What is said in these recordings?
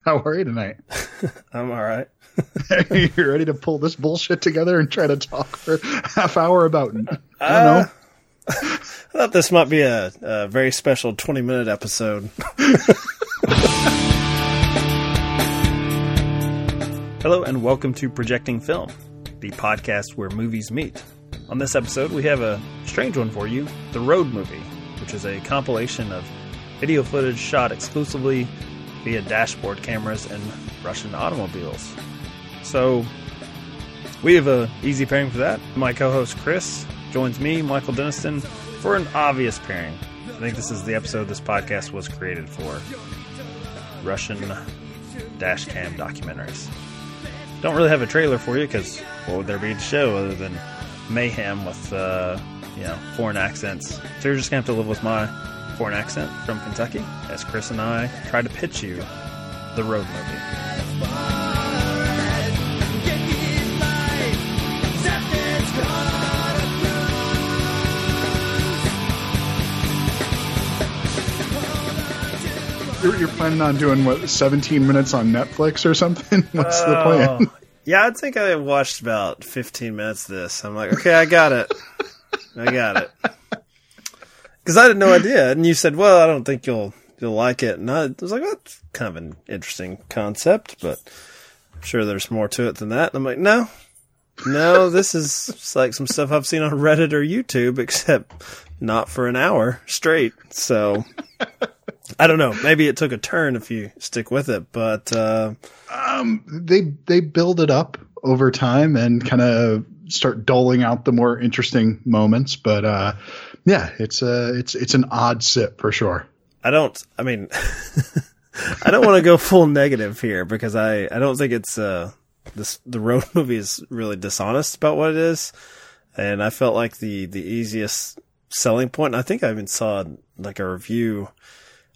How are you tonight? I'm all right. you ready to pull this bullshit together and try to talk for half hour about? I don't Uh, know. I thought this might be a, a very special 20 minute episode. Hello, and welcome to Projecting Film, the podcast where movies meet. On this episode, we have a strange one for you The Road Movie, which is a compilation of video footage shot exclusively via dashboard cameras in Russian automobiles. So, we have a easy pairing for that. My co-host Chris joins me, Michael Denniston, for an obvious pairing. I think this is the episode this podcast was created for. Russian dash cam documentaries. Don't really have a trailer for you because what would there be to show other than mayhem with uh, you know foreign accents? So you're just gonna have to live with my foreign accent from Kentucky as Chris and I try to pitch you the road movie. You're, you're planning on doing what? 17 minutes on Netflix or something? What's the plan? Oh, yeah, I think I watched about 15 minutes of this. I'm like, okay, I got it. I got it. Because I had no idea. And you said, well, I don't think you'll you'll like it. And I was like, that's kind of an interesting concept, but I'm sure there's more to it than that. And I'm like, no. No, this is like some stuff I've seen on Reddit or YouTube, except not for an hour straight. So I don't know. Maybe it took a turn if you stick with it, but uh, Um, they they build it up over time and kind of start doling out the more interesting moments. But uh, yeah, it's a it's it's an odd sit for sure. I don't. I mean, I don't want to go full negative here because I I don't think it's uh this the road movie is really dishonest about what it is, and I felt like the the easiest selling point. I think I even saw like a review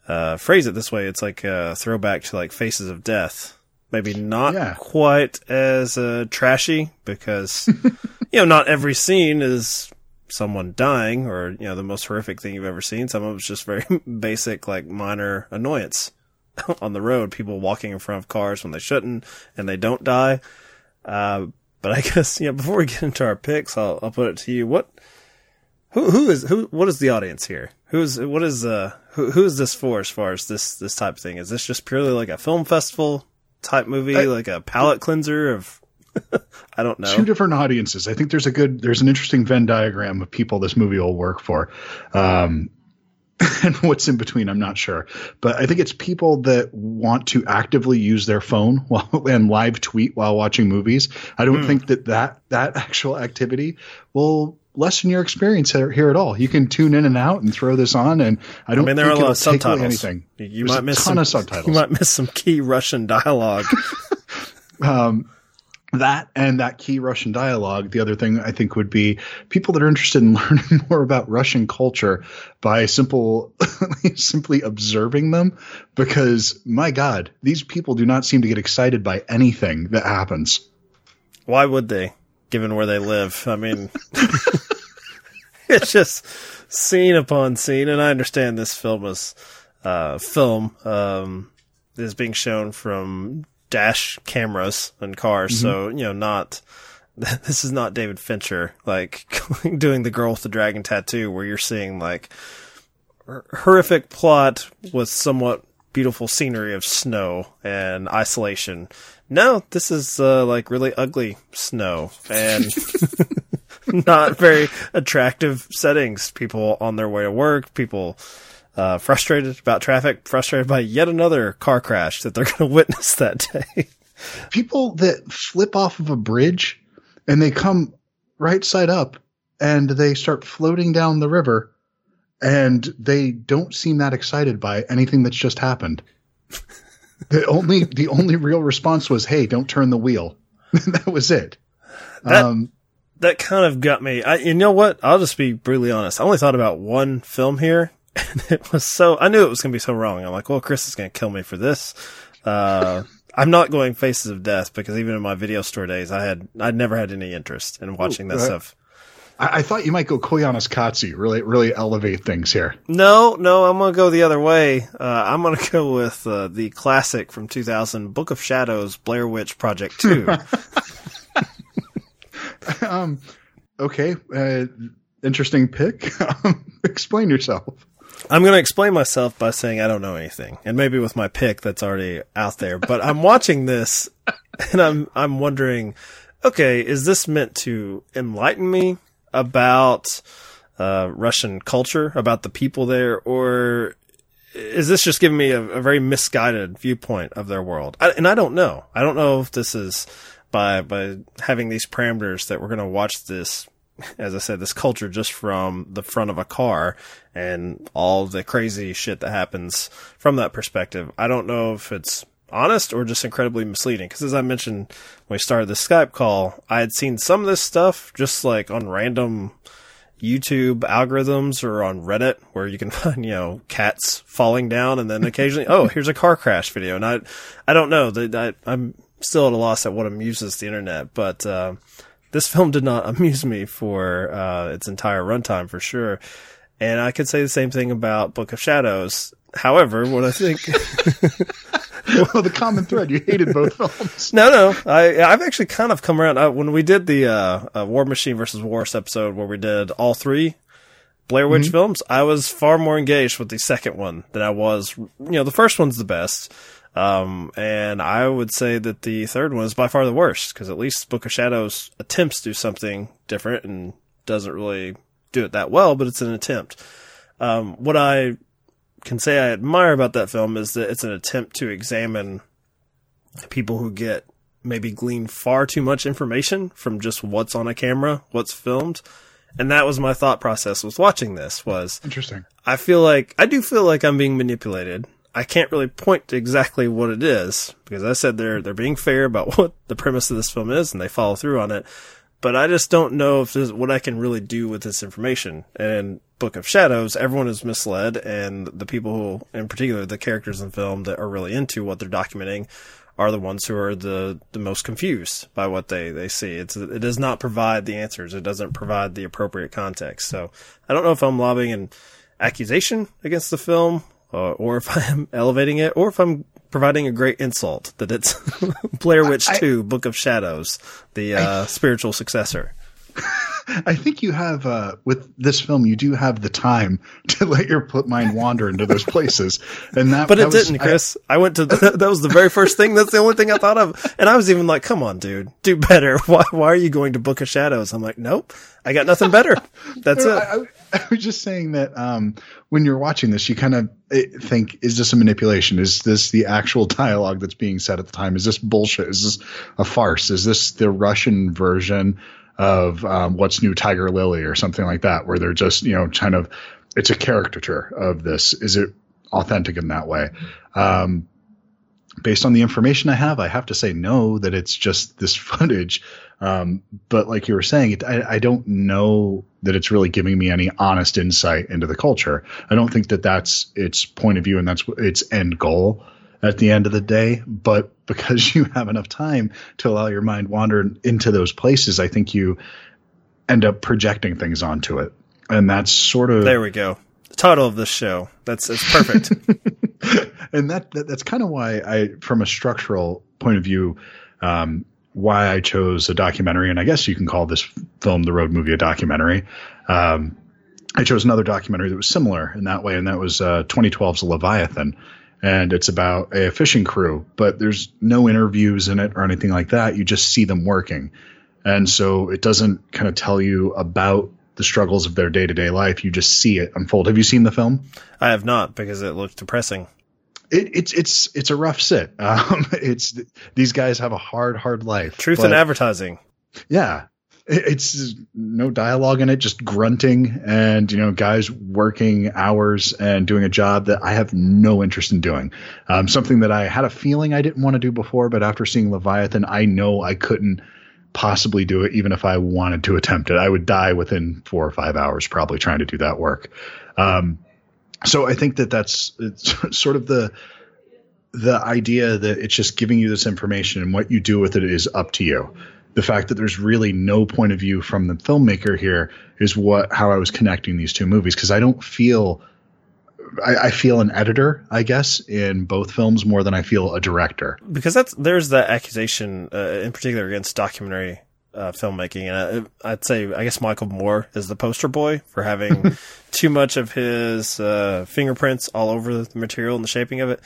uh phrase it this way. It's like a throwback to like Faces of Death. Maybe not Yeah. quite as uh, trashy because you know not every scene is someone dying or you know the most horrific thing you've ever seen. Some of it's just very basic, like minor annoyance on the road. People walking in front of cars when they shouldn't, and they don't die. Uh, but I guess you know before we get into our picks, I'll I'll put it to you. What who who is who? What is the audience here? Who's what is uh who who is this for as far as this this type of thing? Is this just purely like a film festival type movie, I- like a palate cleanser of? I don't know. Two different audiences. I think there's a good there's an interesting Venn diagram of people this movie will work for. Um, and what's in between, I'm not sure. But I think it's people that want to actively use their phone while and live tweet while watching movies. I don't Hmm. think that, that that actual activity will lessen your experience here, here at all. You can tune in and out and throw this on, and I I don't mean, there are a lot of subtitles. anything. You, There's might a miss ton some of subtitles. You might miss some key Russian dialogue. um, that and that key Russian dialogue. The other thing I think would be people that are interested in learning more about Russian culture by simple, simply observing them. Because my God, these people do not seem to get excited by anything that happens. Why would they, given where they live? I mean, it's just scene upon scene, and I understand this film is uh, film um, is being shown from dash cameras and cars, so you know, not this is not David Fincher like doing the girl with the dragon tattoo, where you're seeing like horrific plot with somewhat beautiful scenery of snow and isolation. No, this is uh, like really ugly snow and not very attractive settings. People on their way to work, people uh, frustrated about traffic, frustrated by yet another car crash that they're going to witness that day. People that flip off of a bridge and they come right side up and they start floating down the river and they don't seem that excited by anything that's just happened. the only the only real response was, "Hey, don't turn the wheel." that was it. That- um, that kind of got me. I, you know what? I'll just be brutally honest. I only thought about one film here, and it was so. I knew it was going to be so wrong. I'm like, well, Chris is going to kill me for this. Uh, I'm not going Faces of Death because even in my video store days, I had I'd never had any interest in watching that uh, stuff. I, I thought you might go Koyaanisqatsi, really, really elevate things here. No, no, I'm gonna go the other way. Uh, I'm gonna go with uh, the classic from 2000, Book of Shadows, Blair Witch Project Two. um, okay, uh, interesting pick. Um, explain yourself. I'm going to explain myself by saying I don't know anything, and maybe with my pick that's already out there. But I'm watching this, and I'm I'm wondering, okay, is this meant to enlighten me about uh, Russian culture, about the people there, or is this just giving me a, a very misguided viewpoint of their world? I, and I don't know. I don't know if this is by by having these parameters that we're going to watch this as I said, this culture just from the front of a car and all the crazy shit that happens from that perspective. I don't know if it's honest or just incredibly misleading. Because as I mentioned when we started the Skype call, I had seen some of this stuff just like on random YouTube algorithms or on Reddit where you can find, you know, cats falling down and then occasionally, oh, here's a car crash video. And I, I don't know. I, I'm still at a loss at what amuses the internet, but, uh, this film did not amuse me for uh, its entire runtime for sure. And I could say the same thing about Book of Shadows. However, what I think. well, the common thread, you hated both films. No, no. I, I've actually kind of come around. I, when we did the uh, uh, War Machine versus Warhorse episode where we did all three Blair Witch mm-hmm. films, I was far more engaged with the second one than I was. You know, the first one's the best. Um, and I would say that the third one is by far the worst because at least Book of Shadows attempts to do something different and doesn't really do it that well, but it's an attempt. Um, what I can say I admire about that film is that it's an attempt to examine people who get maybe glean far too much information from just what's on a camera, what's filmed. And that was my thought process with watching this was interesting. I feel like I do feel like I'm being manipulated I can't really point to exactly what it is because I said they're they're being fair about what the premise of this film is and they follow through on it. But I just don't know if this what I can really do with this information. And Book of Shadows, everyone is misled, and the people who, in particular, the characters in the film that are really into what they're documenting, are the ones who are the the most confused by what they they see. It's it does not provide the answers. It doesn't provide the appropriate context. So I don't know if I'm lobbying an accusation against the film uh, or if I'm elevating it, or if I'm providing a great insult that it's Blair Witch I, 2 Book of Shadows, the uh, I, spiritual successor. I think you have uh, with this film, you do have the time to let your mind wander into those places, and that. But that it was, didn't, Chris. I, I, went to the, that was the very first thing. That's the only thing I thought of, and I was even like, "Come on, dude, do better. Why? Why are you going to Book of Shadows?" I'm like, "Nope, I got nothing better. That's it." I, was just saying that um, when you're watching this, you kind of eh, think, "Is this a manipulation? Is this the actual dialogue that's being said at the time? Is this bullshit? Is this a farce? Is this the Russian version?" of um, what's new Tiger Lily or something like that, where they're just you know kind of it's a caricature of this. Is it authentic in that way? Um, based on the information I have, I have to say no, that it's just this footage. Um, but like you were saying, it, I, I, don't know that it's really giving me any honest insight into the culture. I don't think that that's its point of view and that's its end goal at the end of the day. But because you have enough time to allow your mind wander into those places, I think you end up projecting things onto it. And that's sort of there we go. The title of this show. That's it's perfect. and that, that, that's kind of why I, from a structural point of view, um, why I chose a documentary, and I guess you can call this film, the road movie, a documentary. Um, I chose another documentary that was similar in that way, and that was uh, 2012's Leviathan and it's about a fishing crew, but there's no interviews in it or anything like that. You just see them working. And so it doesn't kind of tell you about the struggles of their day to day life. You just see it unfold. Have you seen the film? I have not because it looked depressing. It, it's it's it's a rough sit. Um, it's these guys have a hard hard life. Truth in advertising. Yeah, it's no dialogue in it, just grunting and you know guys working hours and doing a job that I have no interest in doing. Um, something that I had a feeling I didn't want to do before, but after seeing Leviathan, I know I couldn't possibly do it even if I wanted to attempt it. I would die within four or five hours probably trying to do that work. Um, so I think that that's sort of the the idea that it's just giving you this information and what you do with it is up to you the fact that there's really no point of view from the filmmaker here is what how I was connecting these two movies because I don't feel I, I, feel an editor, I guess, in both films more than I feel a director. Because that's there's that accusation uh, in particular against documentary uh, filmmaking, and I, would say I guess Michael Moore is the poster boy for having too much of his uh, fingerprints all over the material and the shaping of it.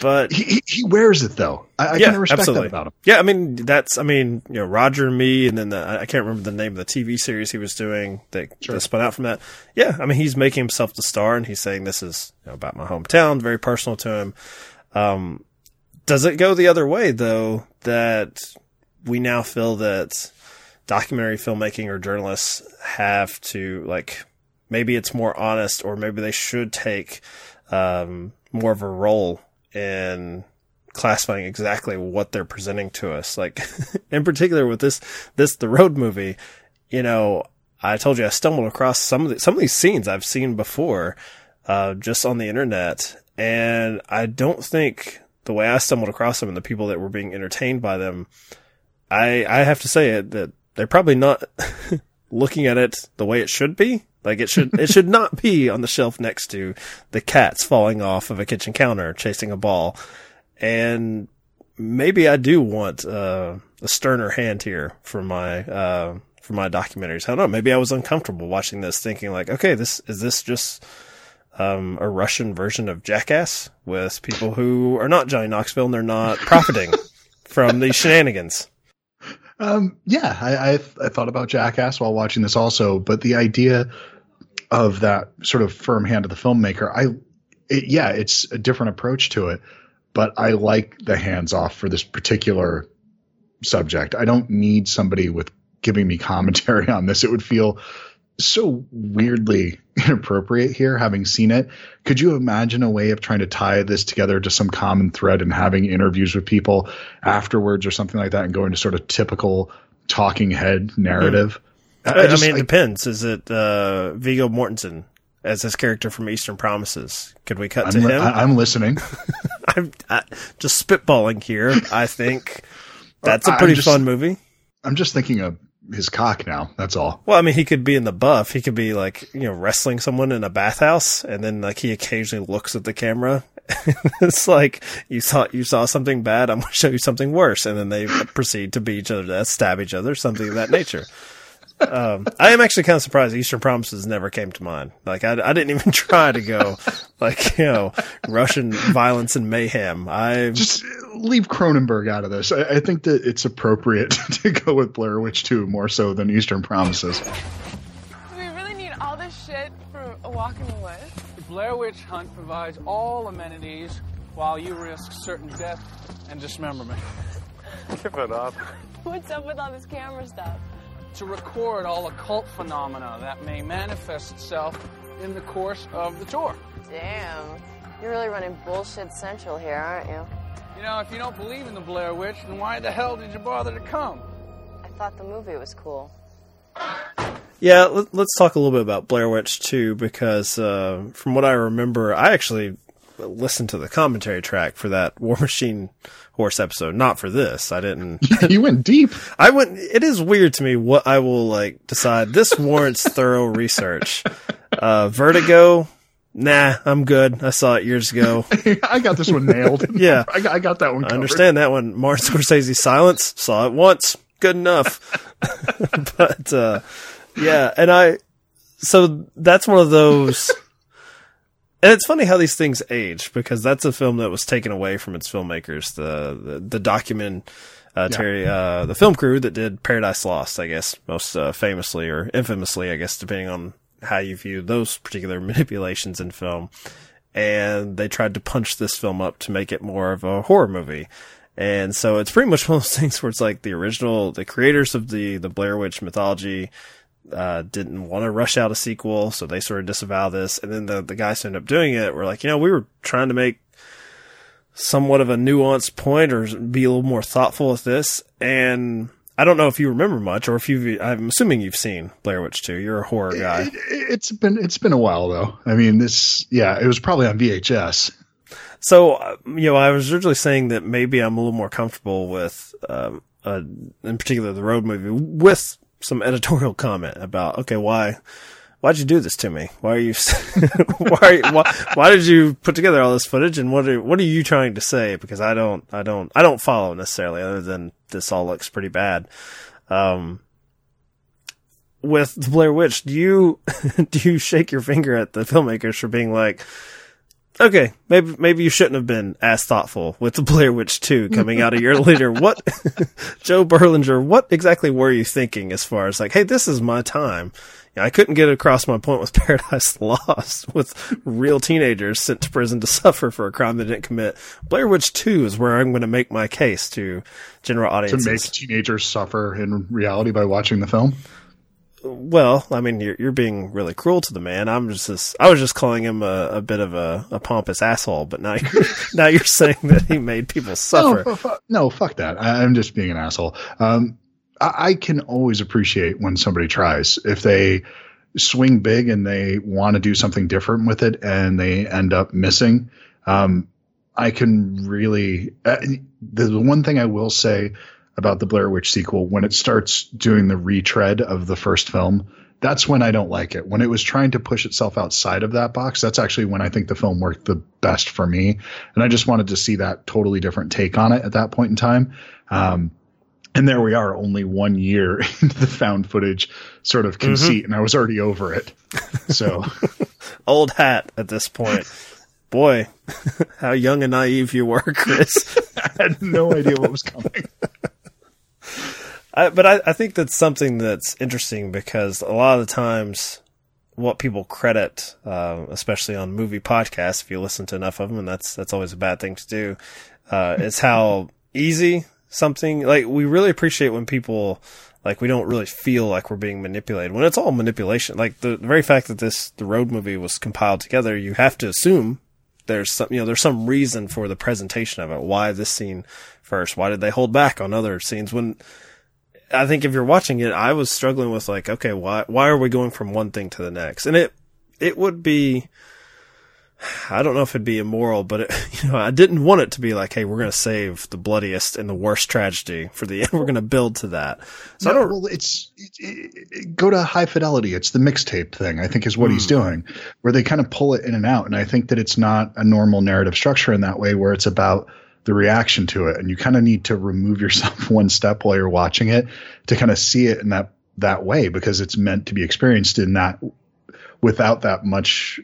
But he, he wears it though. I, I yeah, kind of respect absolutely. that about him. Yeah, I mean that's I mean you know Roger and Me, and then the, I can't remember the name of the TV series he was doing that, sure. that spun out from that. Yeah, I mean he's making himself the star, and he's saying this is you know, about my hometown, very personal to him. Um, does it go the other way though? That we now feel that documentary filmmaking or journalists have to like maybe it's more honest, or maybe they should take um, more of a role in classifying exactly what they're presenting to us. Like in particular with this, this, the road movie, you know, I told you I stumbled across some of the, some of these scenes I've seen before, uh, just on the internet. And I don't think the way I stumbled across them and the people that were being entertained by them, I, I have to say it that they're probably not looking at it the way it should be. Like it should, it should not be on the shelf next to the cats falling off of a kitchen counter chasing a ball. And maybe I do want, uh, a sterner hand here for my, uh, for my documentaries. I don't know. Maybe I was uncomfortable watching this thinking like, okay, this, is this just, um, a Russian version of Jackass with people who are not Johnny Knoxville and they're not profiting from these shenanigans. Um, yeah, I, I, I, thought about Jackass while watching this also, but the idea of that sort of firm hand of the filmmaker, I, it, yeah, it's a different approach to it, but I like the hands off for this particular subject. I don't need somebody with giving me commentary on this. It would feel so weirdly inappropriate here, having seen it. Could you imagine a way of trying to tie this together to some common thread and having interviews with people afterwards or something like that and going to sort of typical talking head narrative? Mm. I, I, just, I, mean, it I, depends. Is it uh, Viggo Mortensen as his character from Eastern Promises? Could we cut I'm to li- him? I'm listening. I'm just spitballing here. I think that's a pretty just, fun movie. I'm just thinking of his cock now. That's all. Well, I mean, he could be in the buff. He could be like, you know, wrestling someone in a bathhouse and then like he occasionally looks at the camera. it's like you saw, you saw something bad. I'm going to show you something worse. And then they proceed to beat each other to death, stab each other, something of that nature um, I am actually kind of surprised Eastern Promises never came to mind. Like, I, I didn't even try to go, like, you know, Russian violence and mayhem. I just leave Cronenberg out of this. I, I think that it's appropriate to go with Blair Witch 2 more so than Eastern Promises. Do we really need all this shit for a walk in the woods? The Blair Witch Hunt provides all amenities while you risk certain death and dismemberment. Give it up. What's up with all this camera stuff? To record all occult phenomena that may manifest itself in the course of the tour. Damn. You're really running bullshit central here, aren't you? You know, if you don't believe in the Blair Witch, then why the hell did you bother to come? I thought the movie was cool. Yeah, let, us talk a little bit about Blair Witch 2 because uh, from what I remember, I actually listened to the commentary track for that War Machine horse episode, not for this. I didn't. you went deep. I went. It is weird to me what I will like decide. This warrants thorough research. Uh, Vertigo. Nah, I'm good. I saw it years ago. I got this one nailed. yeah, I got, I got that one. Covered. I understand that one. Martin Scorsese Silence. Saw it once. Good enough. but uh, yeah, and I. So that's one of those and it's funny how these things age because that's a film that was taken away from its filmmakers. The the, the document uh, yeah. Terry, uh, the film crew that did Paradise Lost, I guess, most uh, famously or infamously, I guess, depending on how you view those particular manipulations in film. And they tried to punch this film up to make it more of a horror movie. And so it's pretty much one of those things where it's like the original, the creators of the, the Blair Witch mythology, uh, didn't want to rush out a sequel, so they sort of disavow this. And then the, the guys who ended up doing it were like, you know, we were trying to make somewhat of a nuanced point or be a little more thoughtful with this. And I don't know if you remember much or if you I'm assuming you've seen Blair Witch 2. You're a horror guy. It, has been, it's been a while though. I mean, this, yeah, it was probably on VHS. So, uh, you know, I was originally saying that maybe I'm a little more comfortable with, um, uh, in particular the road movie, with some editorial comment about okay, why why'd you do this to me? Why are you why, why why did you put together all this footage and what are what are you trying to say? Because I don't I don't I don't follow necessarily other than this all looks pretty bad. Um, with the Blair Witch, do you do you shake your finger at the filmmakers for being like, okay, maybe maybe you shouldn't have been as thoughtful with the Blair Witch 2 coming out a year later. What Joe Berlinger, what exactly were you thinking as far as like, hey, this is my time. I couldn't get across my point with Paradise Lost with real teenagers sent to prison to suffer for a crime they didn't commit. Blair Witch 2 is where I'm going to make my case to general audiences. To make teenagers suffer in reality by watching the film? Well, I mean, you're you're being really cruel to the man. I'm just, just I was just calling him a, a bit of a, a, pompous asshole, but now you're, now you're saying that he made people suffer. No, fuck, no, fuck that. I, am just being an asshole. Um, I, I can always appreciate when somebody tries if they swing big and they want to do something different with it and they end up missing. Um, I can really. Uh, the one thing I will say about the Blair Witch sequel when it starts doing the retread of the first film. That's when I don't like it. When it was trying to push itself outside of that box, that's actually when I think the film worked the best for me. And I just wanted to see that totally different take on it at that point in time. Um, and there we are, only one year into the found footage sort of conceit, mm-hmm. and I was already over it. So, old hat at this point. Boy, how young and naive you were, Chris. I had no idea what was coming. I, but I, I think that's something that's interesting because a lot of the times what people credit, uh, especially on movie podcasts, if you listen to enough of them, and that's that's always a bad thing to do, uh, is how easy something like we really appreciate when people like we don't really feel like we're being manipulated when it's all manipulation. Like the, the very fact that this the road movie was compiled together, you have to assume there's some you know there's some reason for the presentation of it. Why this scene first? Why did they hold back on other scenes when? I think if you're watching it, I was struggling with like, okay, why why are we going from one thing to the next? And it it would be I don't know if it'd be immoral, but it, you know, I didn't want it to be like, hey, we're going to save the bloodiest and the worst tragedy for the end. We're going to build to that. So no, I don't. Well, it's it, it, go to high fidelity. It's the mixtape thing. I think is what he's hmm. doing, where they kind of pull it in and out. And I think that it's not a normal narrative structure in that way, where it's about the reaction to it, and you kind of need to remove yourself one step while you're watching it to kind of see it in that that way because it's meant to be experienced in that without that much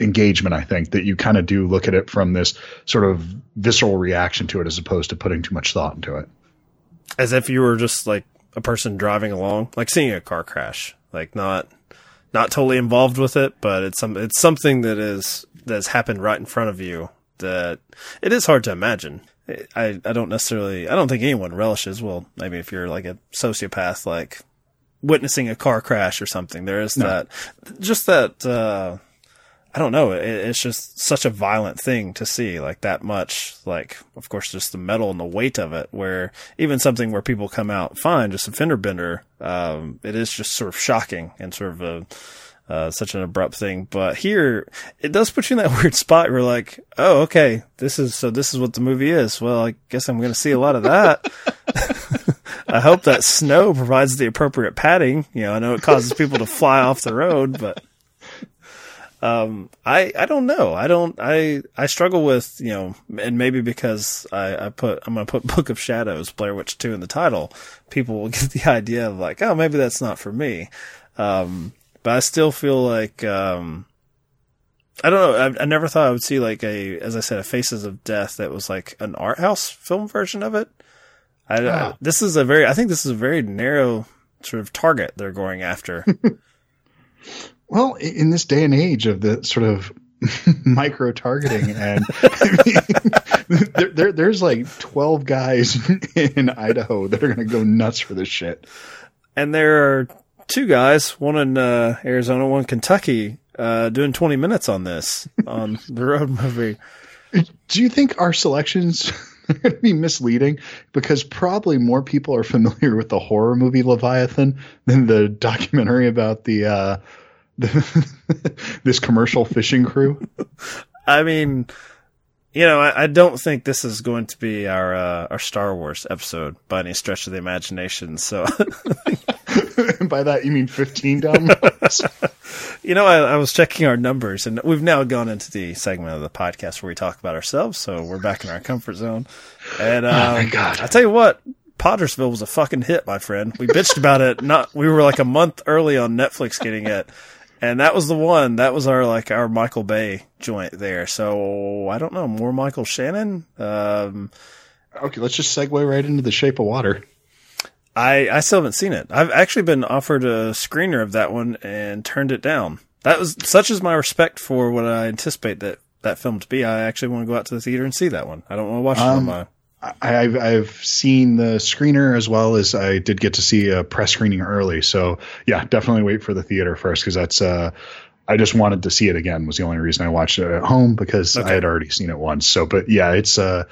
engagement. I think that you kind of do look at it from this sort of visceral reaction to it as opposed to putting too much thought into it. As if you were just like a person driving along, like seeing a car crash, like not not totally involved with it, but it's some it's something that is that has happened right in front of you that it is hard to imagine. I, I don't necessarily, I don't think anyone relishes. Well, maybe if you're like a sociopath, like witnessing a car crash or something, there is no. that, just that, uh, I don't know. It, it's just such a violent thing to see, like that much. Like, of course, just the metal and the weight of it. Where even something where people come out fine, just a fender bender, um, it is just sort of shocking and sort of a uh, such an abrupt thing. But here, it does put you in that weird spot. Where like, oh, okay, this is so. This is what the movie is. Well, I guess I'm going to see a lot of that. I hope that snow provides the appropriate padding. You know, I know it causes people to fly off the road, but um, I I don't know. I don't. I I struggle with you know, and maybe because I I put I'm gonna put Book of Shadows, Blair Witch Two in the title, people will get the idea of like, oh, maybe that's not for me. Um, but I still feel like um, I don't know. I, I, never thought I would see like a, as I said, a Faces of Death that was like an art house film version of it. I, I ah. this is a very, I think this is a very narrow sort of target they're going after. well, in this day and age of the sort of micro targeting and there, there, there's like 12 guys in Idaho that are going to go nuts for this shit. And there are two guys, one in uh, Arizona, one Kentucky, uh, doing 20 minutes on this on the road movie. Do you think our selections are going to be misleading? Because probably more people are familiar with the horror movie Leviathan than the documentary about the, uh, the this commercial fishing crew. I mean, You know, I, I don't think this is going to be our uh, our Star Wars episode by any stretch of the imagination. So, By that you mean 15 downloads? you know, I, I was checking our numbers, and we've now gone into the segment of the podcast where we talk about ourselves. So we're back in our comfort zone. And um, my God. I tell you what, Pottersville was a fucking hit, my friend. We bitched about it. Not we were like a month early on Netflix getting it, and that was the one. That was our like our Michael Bay joint there. So I don't know more Michael Shannon. Um, okay, let's just segue right into The Shape of Water. I I still haven't seen it. I've actually been offered a screener of that one and turned it down. That was such is my respect for what I anticipate that that film to be. I actually want to go out to the theater and see that one. I don't want to watch it on my. I, I've I've seen the screener as well as I did get to see a press screening early. So yeah, definitely wait for the theater first because that's uh, I just wanted to see it again was the only reason I watched it at home because I had already seen it once. So but yeah, it's uh,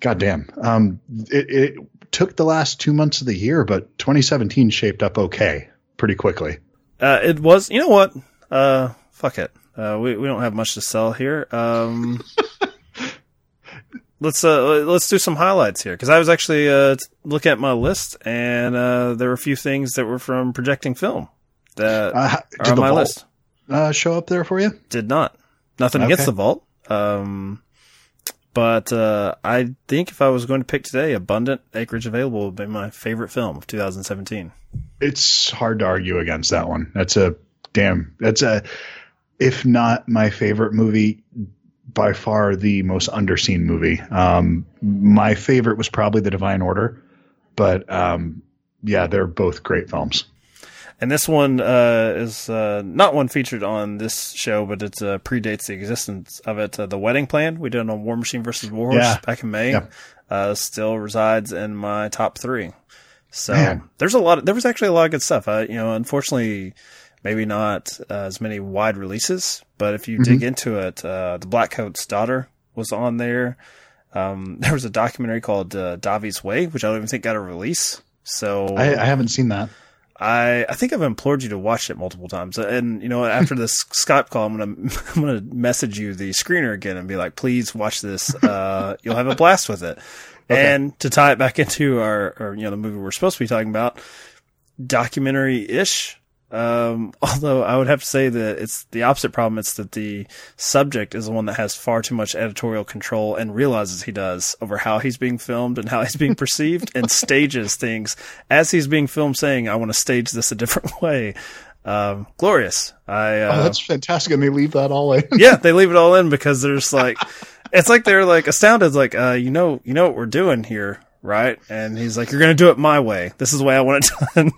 goddamn. Um, it, it took the last two months of the year, but 2017 shaped up okay pretty quickly. Uh, it was. You know what? Uh, fuck it. Uh, we we don't have much to sell here. Um, let's uh let's do some highlights here because I was actually uh looking at my list and uh there were a few things that were from projecting film that Uh, are did on my vault list. uh, show up there for you? Did not. Nothing against the vault. Um, but uh, I think if I was going to pick today, Abundant Acreage Available would be my favorite film of 2017. it's hard to argue against that one. That's a damn. That's a, if not my favorite movie, by far the most underseen movie. Um, my favorite was probably The Divine Order, but um, yeah, they're both great films. And this one uh, is uh, not one featured on this show, but it uh, predates the existence of it. Uh, the Wedding Plan we did on War Machine versus Warhorse Yeah. back in May Yeah. uh, still resides in my top three. So Man. there's a lot. Of, there was actually a lot of good stuff. Uh, you know, unfortunately, maybe not uh, as many wide releases, but if you Mm-hmm. dig into it, uh, the Black Coat's daughter was on there. Um, there was a documentary called uh, Davi's Way, which I don't even think got a release. So I, I haven't seen that. I I think I've implored you to watch it multiple times, and you know after this Skype call, I'm gonna I'm gonna message you the screener again and be like, please watch this. Uh, you'll have a blast with it. And to tie it back into our, or you know the movie we're supposed to be talking about, documentary ish. Um, although I would have to say that it's the opposite problem. It's that the subject is the one that has far too much editorial control and realizes he does over how he's being filmed and how he's being perceived and stages things as he's being filmed saying, I want to stage this a different way. Um, glorious. I, uh, Oh, that's fantastic, and they leave that all in. yeah, they leave it all in because there's like, it's like they're like astounded, like, uh, you know, you know what we're doing here, right? And he's like, you're gonna do it my way. This is the way I want it done.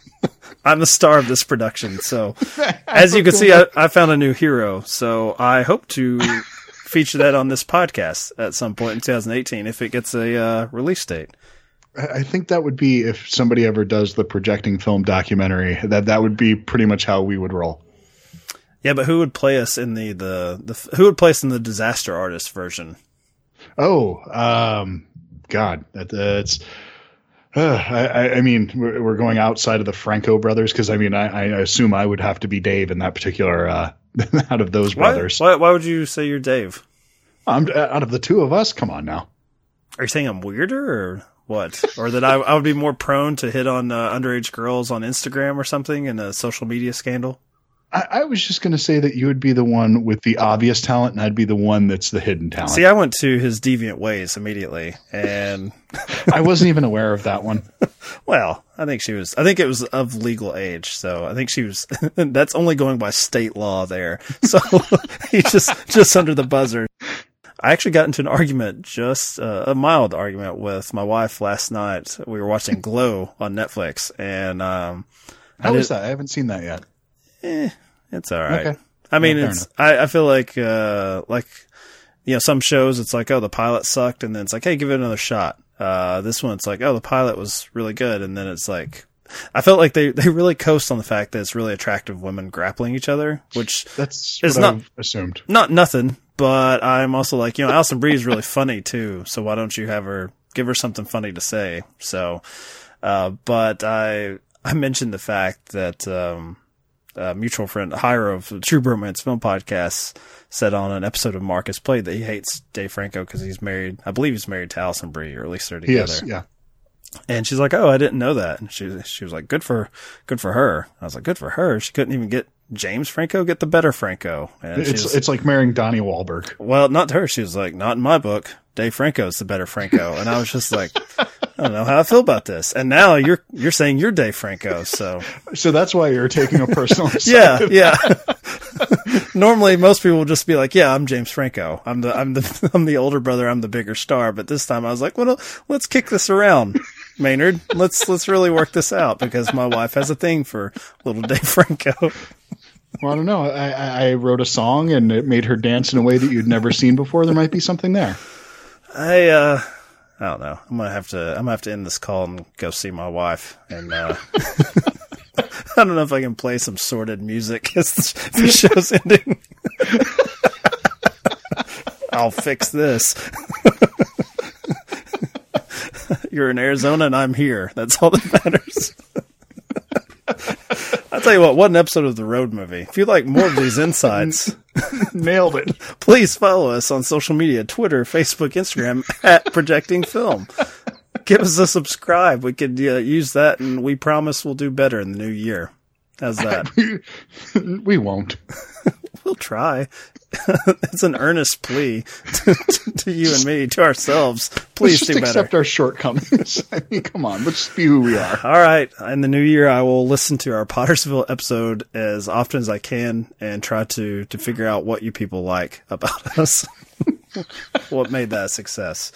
I'm the star of this production. So, as you can see, I, I found a new hero. So I hope to feature that on this podcast at some point in 2018 if it gets a uh, release date. I I think that would be if somebody ever does the projecting film documentary. That that would be pretty much how we would roll. Yeah, but who would play us in the the, the who would play us in the disaster artist version? Oh, um, God, that, that's. Uh, I, I- I mean, we're, we're going outside of the Franco brothers because I mean, I, I assume I would have to be Dave in that particular uh, out of those Why, brothers. why, why would you say you're Dave? I'm, out of the two of us, come on now. Are you saying I'm weirder or what? or that I, I would be more prone to hit on uh, underage girls on Instagram or something in a social media scandal? I, I was just going to say that you would be the one with the obvious talent, and I'd be the one that's the hidden talent. See, I went to his deviant ways immediately, and I wasn't even aware of that one. well, I think she was. I think it was of legal age, so I think she was. that's only going by state law there. So he just just under the buzzer. I actually got into an argument, just uh, a mild argument, with my wife last night. We were watching Glow on Netflix, and um, How I is did- that? I haven't seen that yet. Eh, it's all right. Okay. I mean, Yeah, it's. I, I feel like uh, like you know some shows it's like oh the pilot sucked and then it's like hey give it another shot. Uh, this one it's like oh the pilot was really good and then it's like I felt like they they really coast on the fact that it's really attractive women grappling each other, which That's what not- I've assumed. not nothing. But I'm also like you know Alison Brie is really funny too, so why don't you have her give her something funny to say? So, uh, but I I mentioned the fact that um, a mutual friend, Hiro of True Bromance Film Podcast, said on an episode of Marcus Played that he hates Dave Franco because he's married. I believe he's married to Alison Brie, or at least they're together. Yes, yeah. And she's like, "Oh, I didn't know that." And she she was like, "Good for good for her." I was like, "Good for her." She couldn't even get James Franco, get the better Franco. And It's she's it's like marrying Donnie Wahlberg. well, not to her. She was like, "Not in my book. Dave Franco's the better Franco." And I was just like, "I don't know how I feel about this." And now you're you're saying you're Dave Franco, so So that's why you're taking a personal yeah, yeah. Normally, most people will just be like, "Yeah, I'm James Franco. I'm the I'm the I'm the older brother. I'm the bigger star." But this time, I was like, "Well, let's kick this around, Maynard. Let's let's really work this out because my wife has a thing for little Dave Franco." Well, I don't know. I, I I wrote a song and it made her dance in a way that you'd never seen before. There might be something there. I uh, I don't know. I'm gonna have to I'm gonna have to end this call and go see my wife and. uh I don't know if I can play some sordid music as the show's ending. I'll fix this. You're in Arizona and I'm here. That's all that matters. I'll tell you what, what an episode of the road movie. If you like more of these insights, Nailed it. please follow us on social media Twitter, Facebook, Instagram at Projecting Film. Give us a subscribe. We could uh, use that, and we promise we'll do better in the new year. How's that? we won't. we'll try. it's an earnest plea to, to, to you and me, to ourselves. Please do better. accept our shortcomings. I mean, come on. Let's just be who we are. All right. In the new year, I will listen to our Pottersville episode as often as I can and try to, to figure out what you people like about us. what made that a success.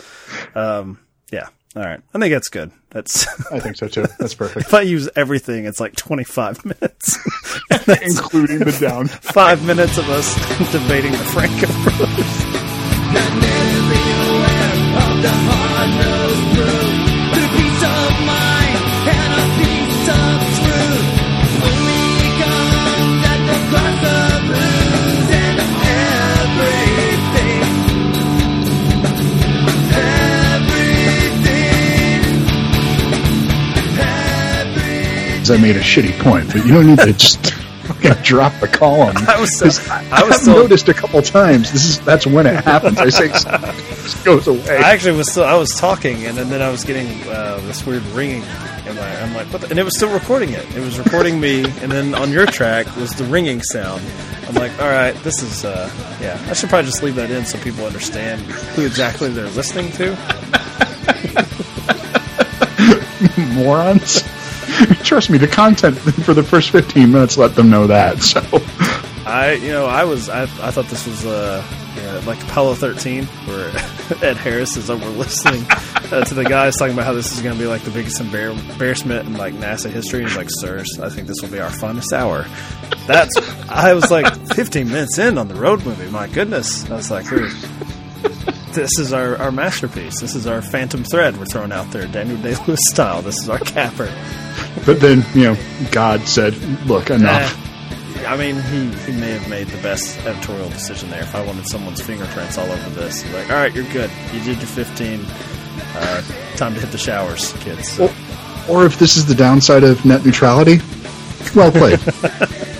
Um, yeah. All right. I think that's good. That's, I think so too. That's perfect. if I use everything, it's like 25 minutes. Including the down. Five minutes of us debating the Franco brothers. I made a shitty point, but you don't need to just fucking drop the me. I was so- I I've was so- noticed a couple times. This is that's when it happens. I say it just goes away. I actually was still, I was talking and then, then I was getting uh, this weird ringing in my I'm like and it was still recording it. It was recording me and then on your track was the ringing sound. I'm like, all right, this is uh, yeah. I should probably just leave that in so people understand who exactly they're listening to. Morons. Trust me, the content for the first 15 minutes let them know that. So I you know I was I, I thought this was uh yeah, like Apollo 13 where Ed Harris is over listening uh, to the guys talking about how this is going to be like the biggest embar- embarrassment in like NASA history. He's like, "Sirs, I think this will be our funnest hour." That's I was like 15 minutes in on the road movie. My goodness, I was like, "Ooh, "This is our, our masterpiece. This is our phantom thread we're throwing out there, Daniel Day Lewis style. This is our capper." But then, you know, God said, look, enough. Eh, I mean, he, he may have made the best editorial decision there. If I wanted someone's fingerprints all over this, he's like, all right, you're good. You did your 15. Uh, time to hit the showers, kids. Or, or if this is the downside of net neutrality, well played.